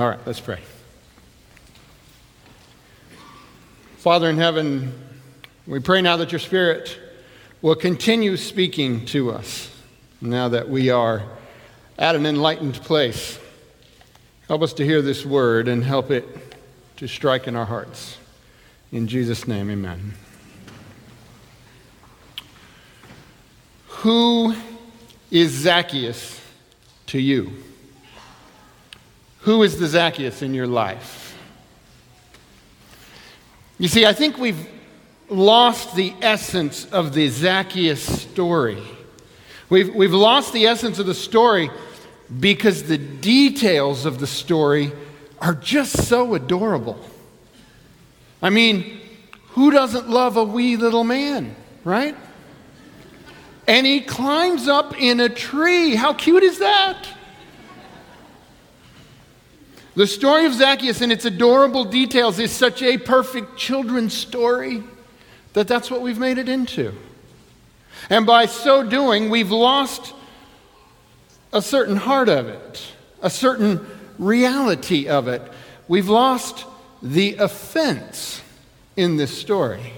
All right, let's pray. Father in heaven, we pray now that your Spirit will continue speaking to us now that we are at an enlightened place. Help us to hear this word and help it to strike in our hearts. In Jesus' name, amen. Who is Zacchaeus to you? Who is the Zacchaeus in your life? You see, I think we've lost the essence of the Zacchaeus story. We've, we've lost the essence of the story because the details of the story are just so adorable. I mean, who doesn't love a wee little man, right? And he climbs up in a tree. How cute is that? The story of Zacchaeus and its adorable details is such a perfect children's story that that's what we've made it into. And by so doing, we've lost a certain heart of it, a certain reality of it. We've lost the offense in this story.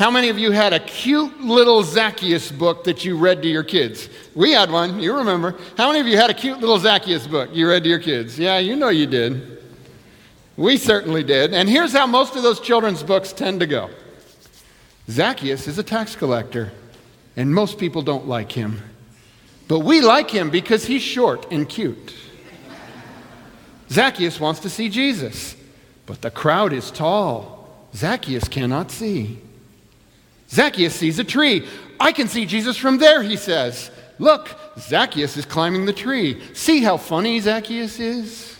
How many of you had a cute little Zacchaeus book that you read to your kids? We had one, you remember. How many of you had a cute little Zacchaeus book you read to your kids? Yeah, you know you did. We certainly did. And here's how most of those children's books tend to go Zacchaeus is a tax collector, and most people don't like him. But we like him because he's short and cute. Zacchaeus wants to see Jesus, but the crowd is tall. Zacchaeus cannot see. Zacchaeus sees a tree. I can see Jesus from there, he says. Look, Zacchaeus is climbing the tree. See how funny Zacchaeus is?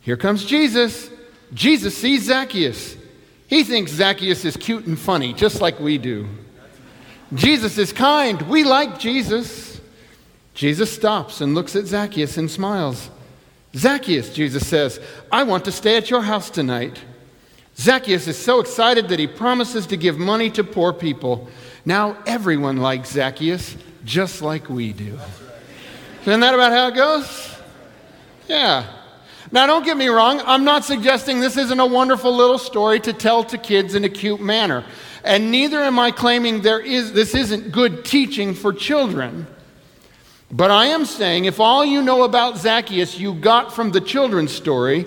Here comes Jesus. Jesus sees Zacchaeus. He thinks Zacchaeus is cute and funny, just like we do. Jesus is kind. We like Jesus. Jesus stops and looks at Zacchaeus and smiles. Zacchaeus, Jesus says, I want to stay at your house tonight. Zacchaeus is so excited that he promises to give money to poor people. Now everyone likes Zacchaeus, just like we do. Isn't that about how it goes? Yeah. Now, don't get me wrong, I'm not suggesting this isn't a wonderful little story to tell to kids in a cute manner. And neither am I claiming there is, this isn't good teaching for children. But I am saying if all you know about Zacchaeus you got from the children's story,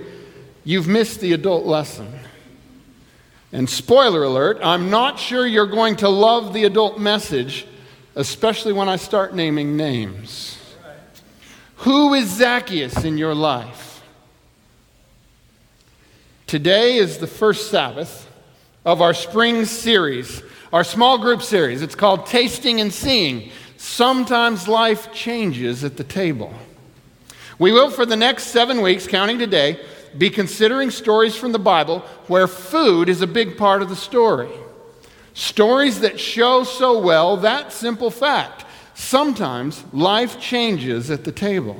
you've missed the adult lesson. And spoiler alert, I'm not sure you're going to love the adult message, especially when I start naming names. Who is Zacchaeus in your life? Today is the first Sabbath of our spring series, our small group series. It's called Tasting and Seeing. Sometimes life changes at the table. We will, for the next seven weeks, counting today, be considering stories from the Bible where food is a big part of the story. Stories that show so well that simple fact. Sometimes life changes at the table.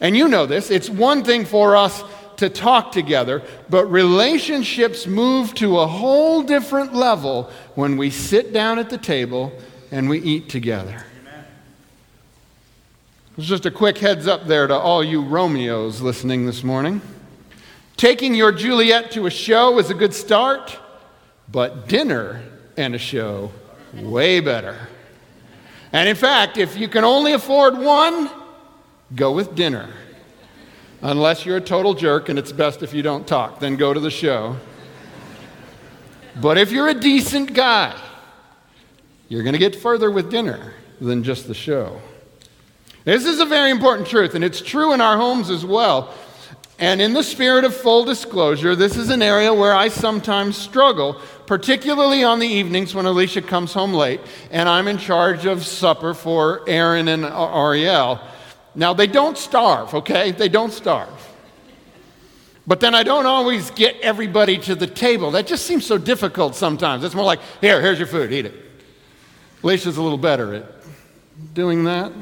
And you know this, it's one thing for us to talk together, but relationships move to a whole different level when we sit down at the table and we eat together. It's just a quick heads up there to all you Romeos listening this morning. Taking your Juliet to a show is a good start, but dinner and a show, way better. And in fact, if you can only afford one, go with dinner. Unless you're a total jerk and it's best if you don't talk, then go to the show. But if you're a decent guy, you're going to get further with dinner than just the show. This is a very important truth, and it's true in our homes as well. And in the spirit of full disclosure, this is an area where I sometimes struggle, particularly on the evenings when Alicia comes home late and I'm in charge of supper for Aaron and Ariel. Now, they don't starve, okay? They don't starve. But then I don't always get everybody to the table. That just seems so difficult sometimes. It's more like, here, here's your food, eat it. Alicia's a little better at doing that.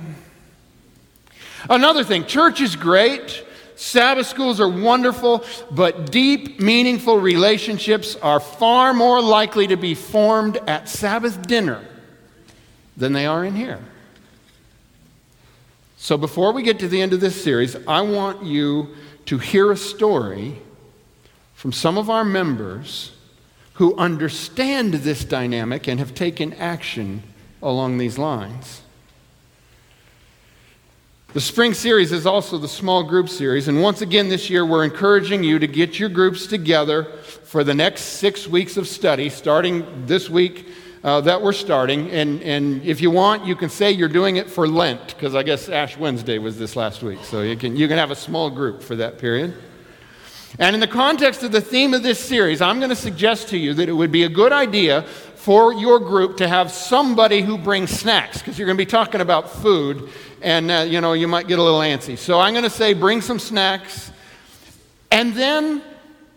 Another thing, church is great. Sabbath schools are wonderful, but deep, meaningful relationships are far more likely to be formed at Sabbath dinner than they are in here. So before we get to the end of this series, I want you to hear a story from some of our members who understand this dynamic and have taken action along these lines. The spring series is also the small group series, and once again this year we're encouraging you to get your groups together for the next six weeks of study, starting this week uh, that we're starting. And, and if you want, you can say you're doing it for Lent, because I guess Ash Wednesday was this last week, so you can, you can have a small group for that period. And in the context of the theme of this series, I'm going to suggest to you that it would be a good idea for your group to have somebody who brings snacks, because you're going to be talking about food, and uh, you know you might get a little antsy. So I'm going to say bring some snacks, and then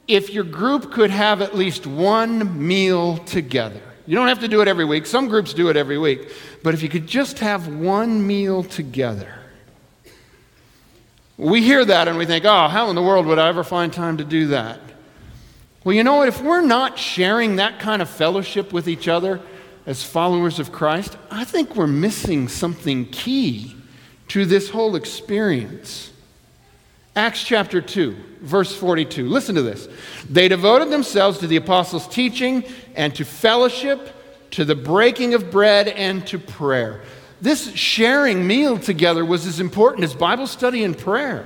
if your group could have at least one meal together. You don't have to do it every week. Some groups do it every week, but if you could just have one meal together. We hear that and we think, oh, how in the world would I ever find time to do that? Well, you know what? If we're not sharing that kind of fellowship with each other as followers of Christ, I think we're missing something key to this whole experience. Acts chapter 2, verse 42. Listen to this. They devoted themselves to the apostles' teaching and to fellowship, to the breaking of bread, and to prayer. This sharing meal together was as important as Bible study and prayer.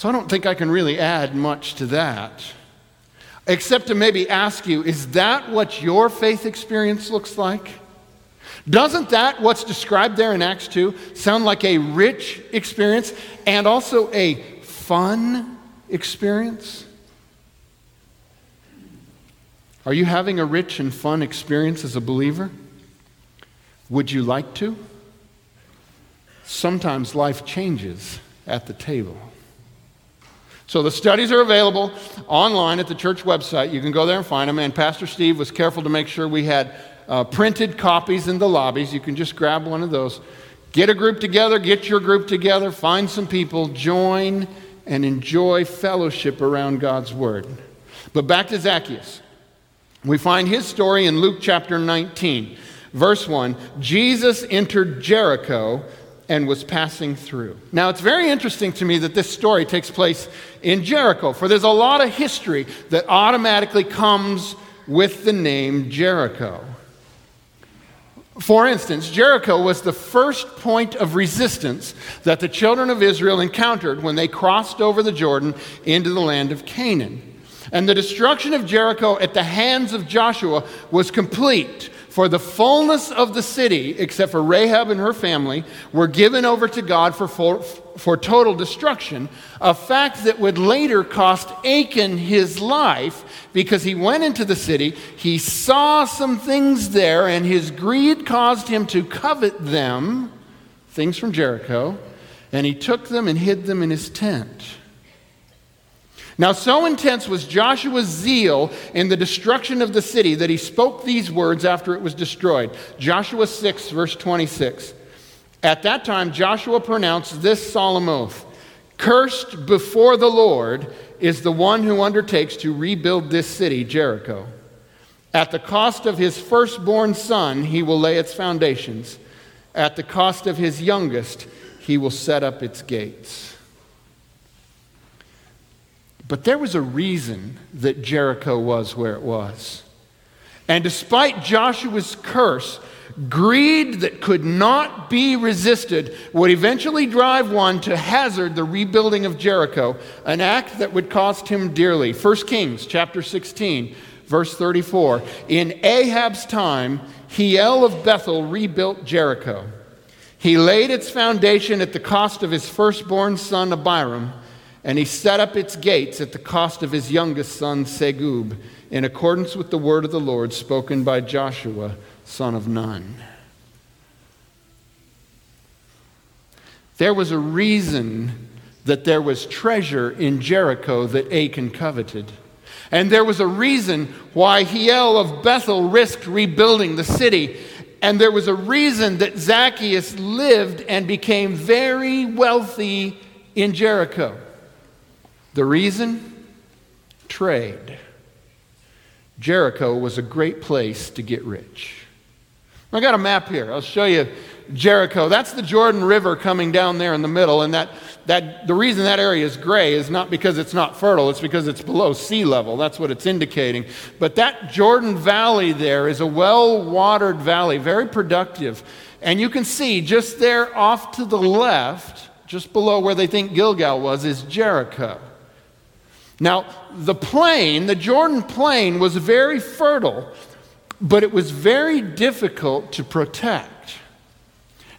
So I don't think I can really add much to that, except to maybe ask you is that what your faith experience looks like? Doesn't that, what's described there in Acts 2, sound like a rich experience and also a fun experience? Are you having a rich and fun experience as a believer? Would you like to? Sometimes life changes at the table. So the studies are available online at the church website. You can go there and find them. And Pastor Steve was careful to make sure we had uh, printed copies in the lobbies. You can just grab one of those. Get a group together, get your group together, find some people, join, and enjoy fellowship around God's Word. But back to Zacchaeus. We find his story in Luke chapter 19, verse 1. Jesus entered Jericho and was passing through. Now, it's very interesting to me that this story takes place in Jericho, for there's a lot of history that automatically comes with the name Jericho. For instance, Jericho was the first point of resistance that the children of Israel encountered when they crossed over the Jordan into the land of Canaan. And the destruction of Jericho at the hands of Joshua was complete. For the fullness of the city, except for Rahab and her family, were given over to God for, for, for total destruction, a fact that would later cost Achan his life because he went into the city, he saw some things there, and his greed caused him to covet them, things from Jericho, and he took them and hid them in his tent. Now, so intense was Joshua's zeal in the destruction of the city that he spoke these words after it was destroyed. Joshua 6, verse 26. At that time, Joshua pronounced this solemn oath Cursed before the Lord is the one who undertakes to rebuild this city, Jericho. At the cost of his firstborn son, he will lay its foundations. At the cost of his youngest, he will set up its gates. But there was a reason that Jericho was where it was. And despite Joshua's curse, greed that could not be resisted would eventually drive one to hazard the rebuilding of Jericho, an act that would cost him dearly. 1 Kings chapter 16, verse 34. In Ahab's time, Hiel of Bethel rebuilt Jericho. He laid its foundation at the cost of his firstborn son Abiram and he set up its gates at the cost of his youngest son, Segub, in accordance with the word of the Lord spoken by Joshua, son of Nun. There was a reason that there was treasure in Jericho that Achan coveted. And there was a reason why Hiel of Bethel risked rebuilding the city. And there was a reason that Zacchaeus lived and became very wealthy in Jericho. The reason? Trade. Jericho was a great place to get rich. I got a map here. I'll show you Jericho. That's the Jordan River coming down there in the middle, and that, that the reason that area is gray is not because it's not fertile, it's because it's below sea level. That's what it's indicating. But that Jordan Valley there is a well-watered valley, very productive. And you can see just there off to the left, just below where they think Gilgal was, is Jericho. Now, the plain, the Jordan plain, was very fertile, but it was very difficult to protect.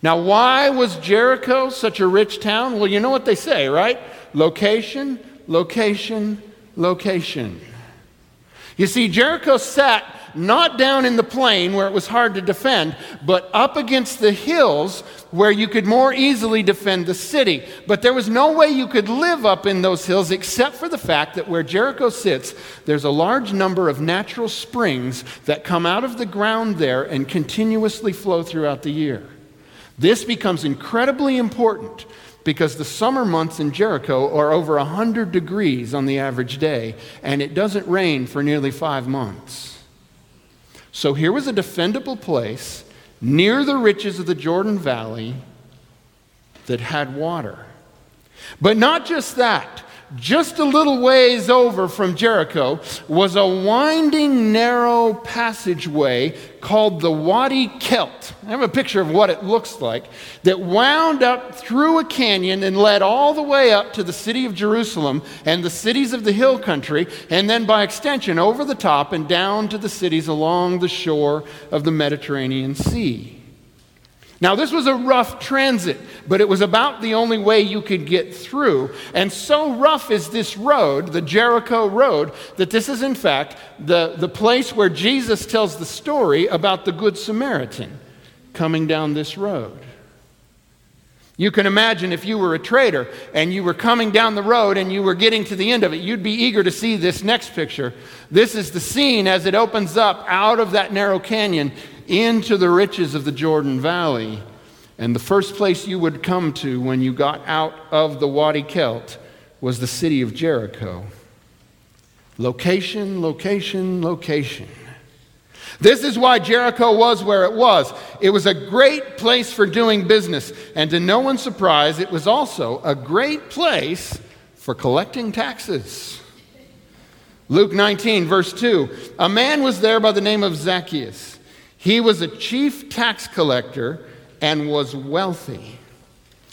Now, why was Jericho such a rich town? Well, you know what they say, right? Location, location, location. You see, Jericho sat not down in the plain where it was hard to defend, but up against the hills where you could more easily defend the city. But there was no way you could live up in those hills except for the fact that where Jericho sits, there's a large number of natural springs that come out of the ground there and continuously flow throughout the year. This becomes incredibly important because the summer months in Jericho are over 100 degrees on the average day, and it doesn't rain for nearly five months. So here was a defendable place near the riches of the Jordan Valley that had water. But not just that, just a little ways over from Jericho was a winding, narrow passageway called the Wadi Kelt. I have a picture of what it looks like that wound up through a canyon and led all the way up to the city of Jerusalem and the cities of the hill country, and then by extension over the top and down to the cities along the shore of the Mediterranean Sea. Now, this was a rough transit, but it was about the only way you could get through. And so rough is this road, the Jericho Road, that this is, in fact, the, the place where Jesus tells the story about the Good Samaritan coming down this road. You can imagine if you were a trader and you were coming down the road and you were getting to the end of it, you'd be eager to see this next picture. This is the scene as it opens up out of that narrow canyon into the riches of the Jordan Valley. And the first place you would come to when you got out of the Wadi Kelt was the city of Jericho. Location, location, location. This is why Jericho was where it was. It was a great place for doing business. And to no one's surprise, it was also a great place for collecting taxes. Luke 19, verse 2 A man was there by the name of Zacchaeus. He was a chief tax collector and was wealthy.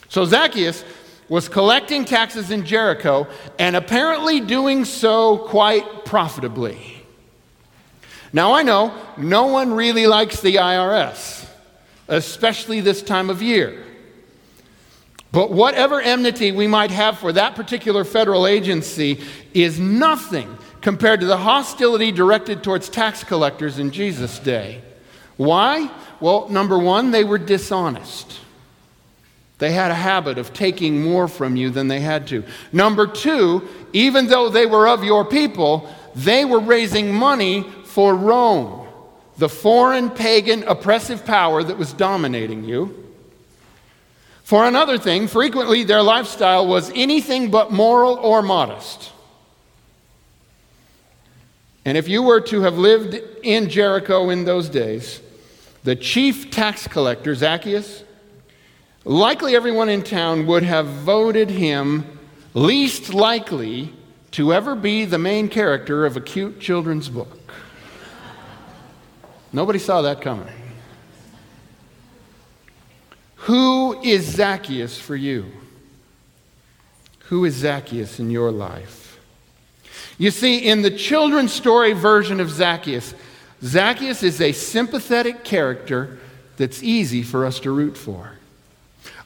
So Zacchaeus was collecting taxes in Jericho and apparently doing so quite profitably. Now, I know no one really likes the IRS, especially this time of year. But whatever enmity we might have for that particular federal agency is nothing compared to the hostility directed towards tax collectors in Jesus' day. Why? Well, number one, they were dishonest. They had a habit of taking more from you than they had to. Number two, even though they were of your people, they were raising money for Rome, the foreign pagan oppressive power that was dominating you. For another thing, frequently their lifestyle was anything but moral or modest. And if you were to have lived in Jericho in those days, the chief tax collector, Zacchaeus, likely everyone in town would have voted him least likely to ever be the main character of a cute children's book. Nobody saw that coming. Who is Zacchaeus for you? Who is Zacchaeus in your life? You see, in the children's story version of Zacchaeus, Zacchaeus is a sympathetic character that's easy for us to root for.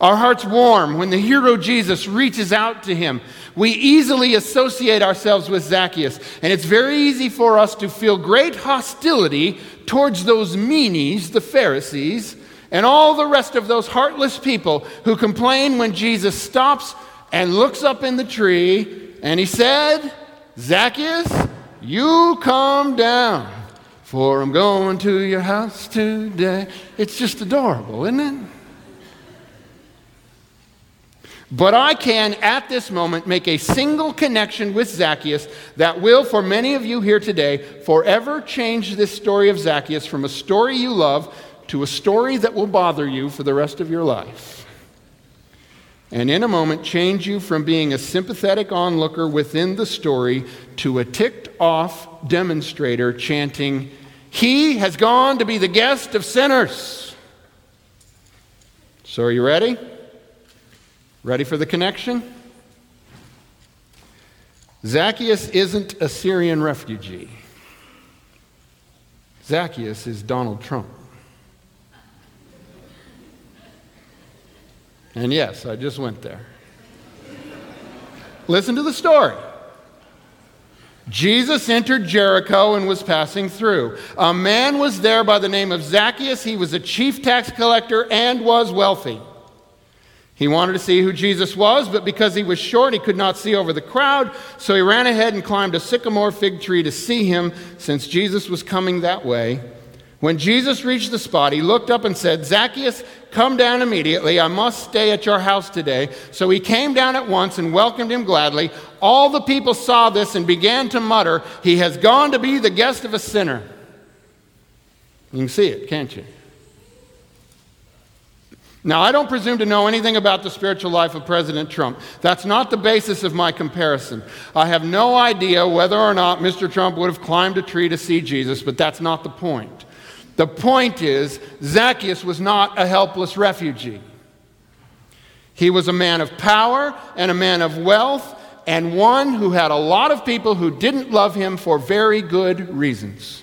Our hearts warm when the hero Jesus reaches out to him. We easily associate ourselves with Zacchaeus, and it's very easy for us to feel great hostility towards those meanies, the Pharisees, and all the rest of those heartless people who complain when Jesus stops and looks up in the tree and he said, Zacchaeus, you come down, for I'm going to your house today. It's just adorable, isn't it? But I can, at this moment, make a single connection with Zacchaeus that will, for many of you here today, forever change this story of Zacchaeus from a story you love to a story that will bother you for the rest of your life. And in a moment, change you from being a sympathetic onlooker within the story to a ticked off demonstrator chanting, He has gone to be the guest of sinners. So, are you ready? Ready for the connection? Zacchaeus isn't a Syrian refugee. Zacchaeus is Donald Trump. And yes, I just went there. Listen to the story. Jesus entered Jericho and was passing through. A man was there by the name of Zacchaeus. He was a chief tax collector and was wealthy. He wanted to see who Jesus was, but because he was short, he could not see over the crowd. So he ran ahead and climbed a sycamore fig tree to see him, since Jesus was coming that way. When Jesus reached the spot, he looked up and said, Zacchaeus, come down immediately. I must stay at your house today. So he came down at once and welcomed him gladly. All the people saw this and began to mutter, He has gone to be the guest of a sinner. You can see it, can't you? Now, I don't presume to know anything about the spiritual life of President Trump. That's not the basis of my comparison. I have no idea whether or not Mr. Trump would have climbed a tree to see Jesus, but that's not the point. The point is, Zacchaeus was not a helpless refugee. He was a man of power and a man of wealth, and one who had a lot of people who didn't love him for very good reasons.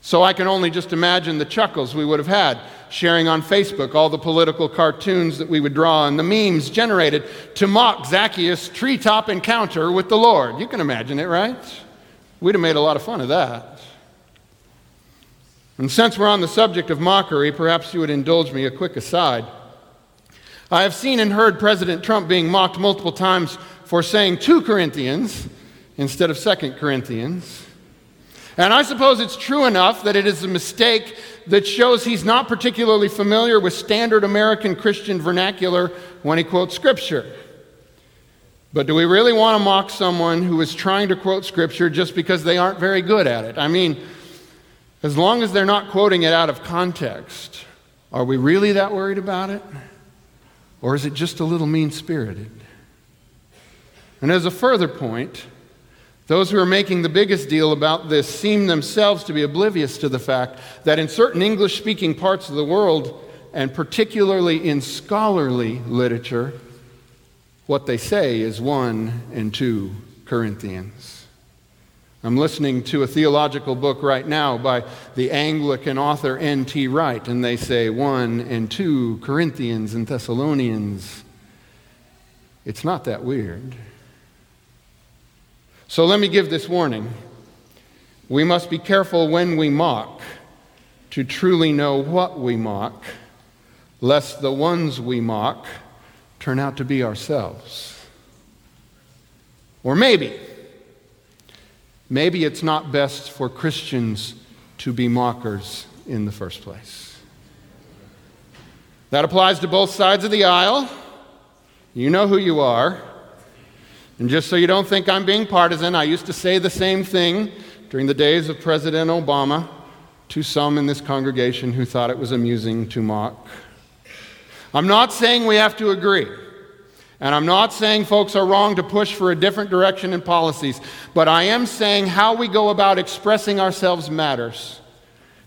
So I can only just imagine the chuckles we would have had sharing on Facebook all the political cartoons that we would draw and the memes generated to mock Zacchaeus' treetop encounter with the Lord. You can imagine it, right? We'd have made a lot of fun of that. And since we're on the subject of mockery, perhaps you would indulge me a quick aside. I have seen and heard President Trump being mocked multiple times for saying 2 Corinthians instead of 2 Corinthians. And I suppose it's true enough that it is a mistake that shows he's not particularly familiar with standard American Christian vernacular when he quotes Scripture. But do we really want to mock someone who is trying to quote Scripture just because they aren't very good at it? I mean, as long as they're not quoting it out of context, are we really that worried about it? Or is it just a little mean spirited? And as a further point, those who are making the biggest deal about this seem themselves to be oblivious to the fact that in certain English speaking parts of the world, and particularly in scholarly literature, what they say is 1 and 2 Corinthians. I'm listening to a theological book right now by the Anglican author N.T. Wright, and they say 1 and 2 Corinthians and Thessalonians. It's not that weird. So let me give this warning. We must be careful when we mock to truly know what we mock, lest the ones we mock turn out to be ourselves. Or maybe, maybe it's not best for Christians to be mockers in the first place. That applies to both sides of the aisle. You know who you are. And just so you don't think I'm being partisan, I used to say the same thing during the days of President Obama to some in this congregation who thought it was amusing to mock. I'm not saying we have to agree. And I'm not saying folks are wrong to push for a different direction in policies, but I am saying how we go about expressing ourselves matters.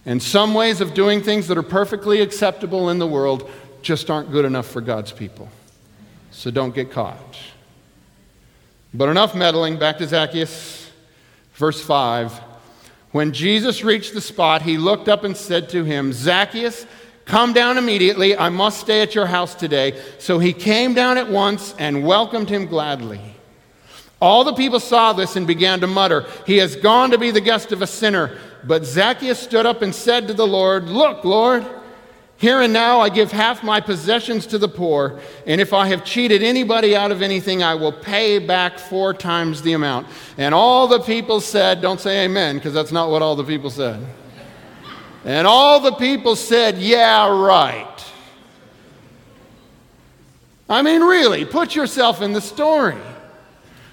And some ways of doing things that are perfectly acceptable in the world just aren't good enough for God's people. So don't get caught. But enough meddling. Back to Zacchaeus, verse 5. When Jesus reached the spot, he looked up and said to him, Zacchaeus, come down immediately. I must stay at your house today. So he came down at once and welcomed him gladly. All the people saw this and began to mutter, He has gone to be the guest of a sinner. But Zacchaeus stood up and said to the Lord, Look, Lord, here and now I give half my possessions to the poor, and if I have cheated anybody out of anything, I will pay back four times the amount. And all the people said, Don't say amen, because that's not what all the people said. And all the people said, Yeah, right. I mean, really, put yourself in the story.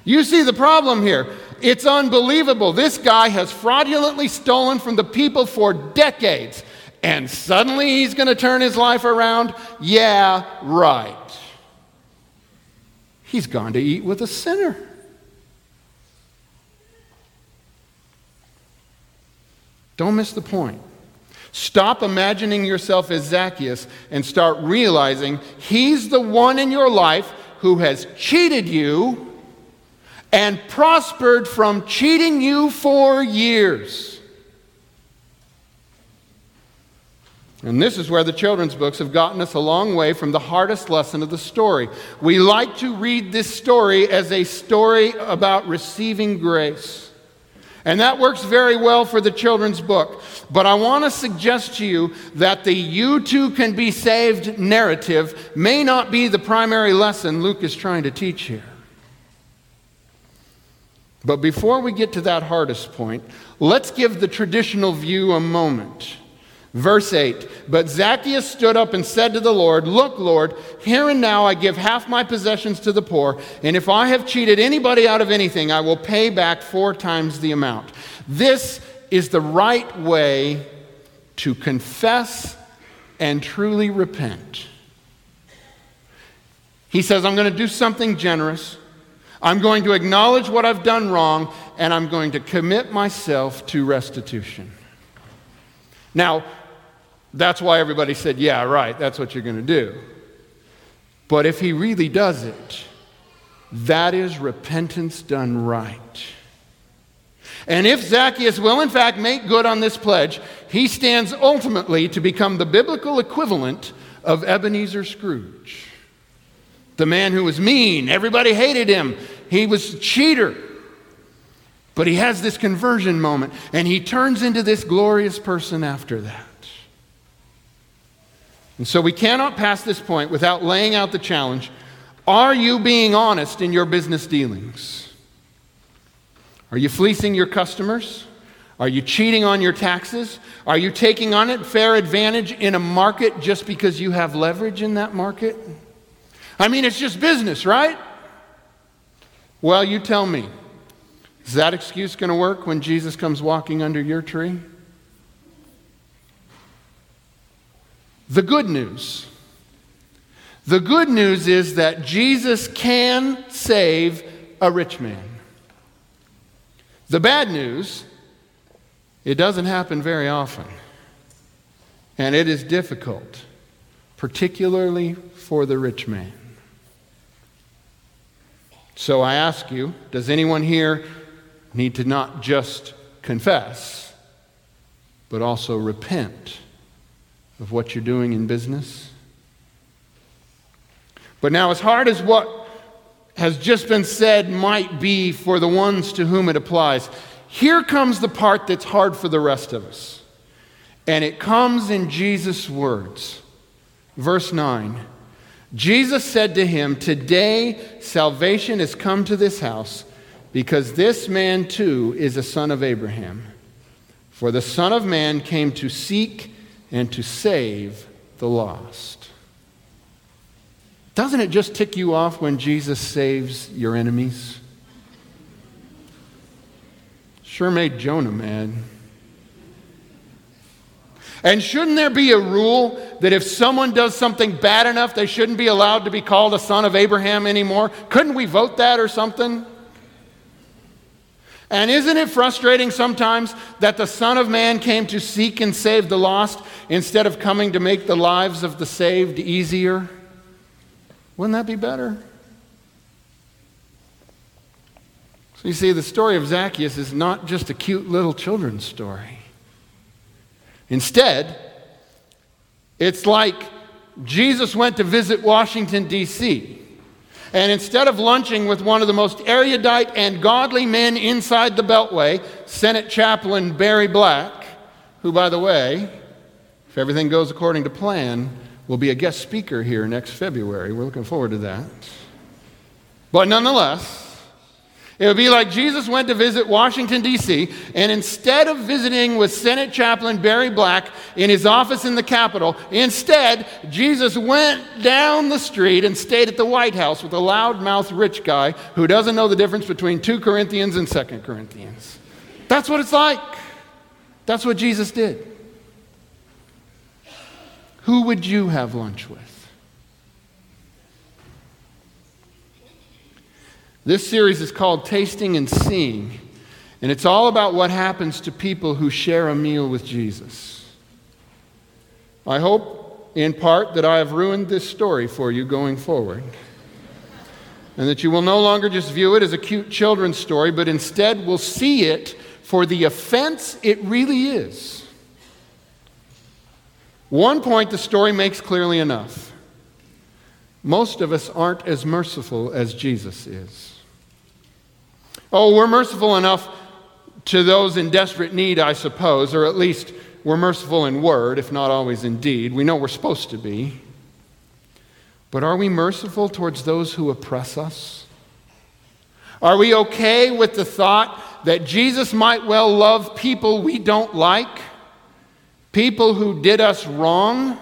You see the problem here. It's unbelievable. This guy has fraudulently stolen from the people for decades, and suddenly he's going to turn his life around? Yeah, right. He's gone to eat with a sinner. Don't miss the point. Stop imagining yourself as Zacchaeus and start realizing he's the one in your life who has cheated you and prospered from cheating you for years. And this is where the children's books have gotten us a long way from the hardest lesson of the story. We like to read this story as a story about receiving grace. And that works very well for the children's book. But I want to suggest to you that the you too can be saved narrative may not be the primary lesson Luke is trying to teach here. But before we get to that hardest point, let's give the traditional view a moment. Verse 8 But Zacchaeus stood up and said to the Lord, Look, Lord, here and now I give half my possessions to the poor, and if I have cheated anybody out of anything, I will pay back four times the amount. This is the right way to confess and truly repent. He says, I'm going to do something generous. I'm going to acknowledge what I've done wrong, and I'm going to commit myself to restitution. Now, that's why everybody said, Yeah, right, that's what you're going to do. But if he really does it, that is repentance done right. And if Zacchaeus will, in fact, make good on this pledge, he stands ultimately to become the biblical equivalent of Ebenezer Scrooge. The man who was mean, everybody hated him, he was a cheater. But he has this conversion moment, and he turns into this glorious person after that. And so we cannot pass this point without laying out the challenge Are you being honest in your business dealings? Are you fleecing your customers? Are you cheating on your taxes? Are you taking on it fair advantage in a market just because you have leverage in that market? I mean, it's just business, right? Well, you tell me. Is that excuse going to work when Jesus comes walking under your tree? The good news. The good news is that Jesus can save a rich man. The bad news, it doesn't happen very often. And it is difficult, particularly for the rich man. So I ask you, does anyone here need to not just confess, but also repent? Of what you're doing in business. But now, as hard as what has just been said might be for the ones to whom it applies, here comes the part that's hard for the rest of us. And it comes in Jesus' words. Verse 9 Jesus said to him, Today salvation has come to this house because this man too is a son of Abraham. For the Son of Man came to seek and to save the lost. Doesn't it just tick you off when Jesus saves your enemies? Sure made Jonah mad. And shouldn't there be a rule that if someone does something bad enough, they shouldn't be allowed to be called a son of Abraham anymore? Couldn't we vote that or something? And isn't it frustrating sometimes that the Son of Man came to seek and save the lost instead of coming to make the lives of the saved easier? Wouldn't that be better? So you see, the story of Zacchaeus is not just a cute little children's story. Instead, it's like Jesus went to visit Washington, D.C. And instead of lunching with one of the most erudite and godly men inside the Beltway, Senate Chaplain Barry Black, who, by the way, if everything goes according to plan, will be a guest speaker here next February. We're looking forward to that. But nonetheless, it would be like Jesus went to visit Washington, D.C., and instead of visiting with Senate Chaplain Barry Black in his office in the Capitol, instead, Jesus went down the street and stayed at the White House with a loudmouth rich guy who doesn't know the difference between 2 Corinthians and 2 Corinthians. That's what it's like. That's what Jesus did. Who would you have lunch with? This series is called Tasting and Seeing, and it's all about what happens to people who share a meal with Jesus. I hope, in part, that I have ruined this story for you going forward, and that you will no longer just view it as a cute children's story, but instead will see it for the offense it really is. One point the story makes clearly enough. Most of us aren't as merciful as Jesus is. Oh, we're merciful enough to those in desperate need, I suppose, or at least we're merciful in word, if not always in deed. We know we're supposed to be. But are we merciful towards those who oppress us? Are we okay with the thought that Jesus might well love people we don't like? People who did us wrong?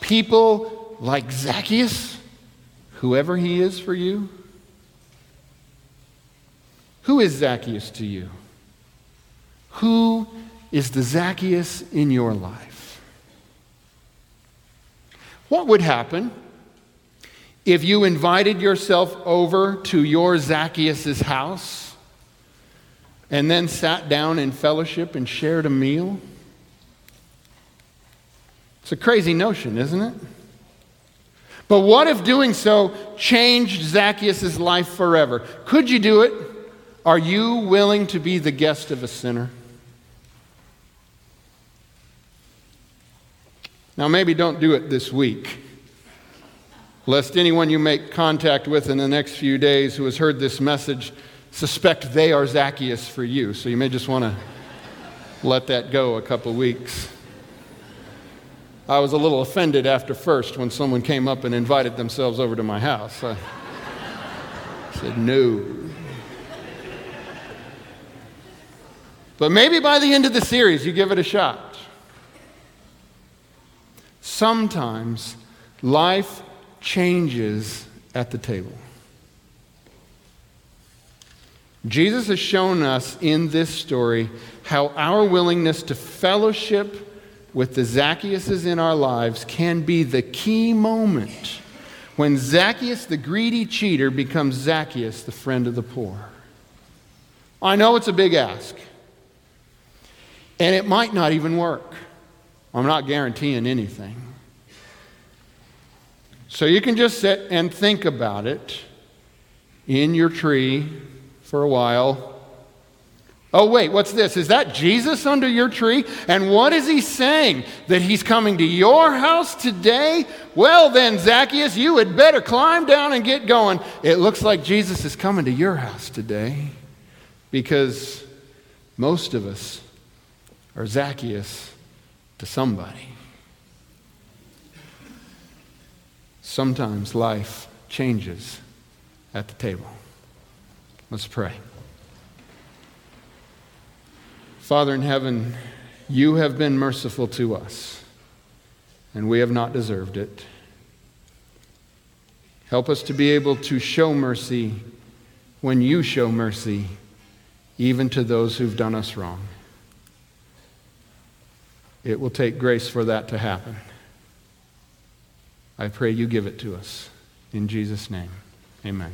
People like Zacchaeus, whoever he is for you? Who is Zacchaeus to you? Who is the Zacchaeus in your life? What would happen if you invited yourself over to your Zacchaeus' house and then sat down in fellowship and shared a meal? It's a crazy notion, isn't it? But what if doing so changed Zacchaeus' life forever? Could you do it? Are you willing to be the guest of a sinner? Now, maybe don't do it this week, lest anyone you make contact with in the next few days who has heard this message suspect they are Zacchaeus for you. So you may just want to let that go a couple weeks. I was a little offended after first when someone came up and invited themselves over to my house. I said, no. But maybe by the end of the series, you give it a shot. Sometimes life changes at the table. Jesus has shown us in this story how our willingness to fellowship with the Zacchaeuses in our lives can be the key moment when Zacchaeus, the greedy cheater, becomes Zacchaeus, the friend of the poor. I know it's a big ask. And it might not even work. I'm not guaranteeing anything. So you can just sit and think about it in your tree for a while. Oh, wait, what's this? Is that Jesus under your tree? And what is he saying? That he's coming to your house today? Well, then, Zacchaeus, you had better climb down and get going. It looks like Jesus is coming to your house today because most of us or Zacchaeus to somebody. Sometimes life changes at the table. Let's pray. Father in heaven, you have been merciful to us, and we have not deserved it. Help us to be able to show mercy when you show mercy, even to those who've done us wrong. It will take grace for that to happen. I pray you give it to us. In Jesus' name, amen.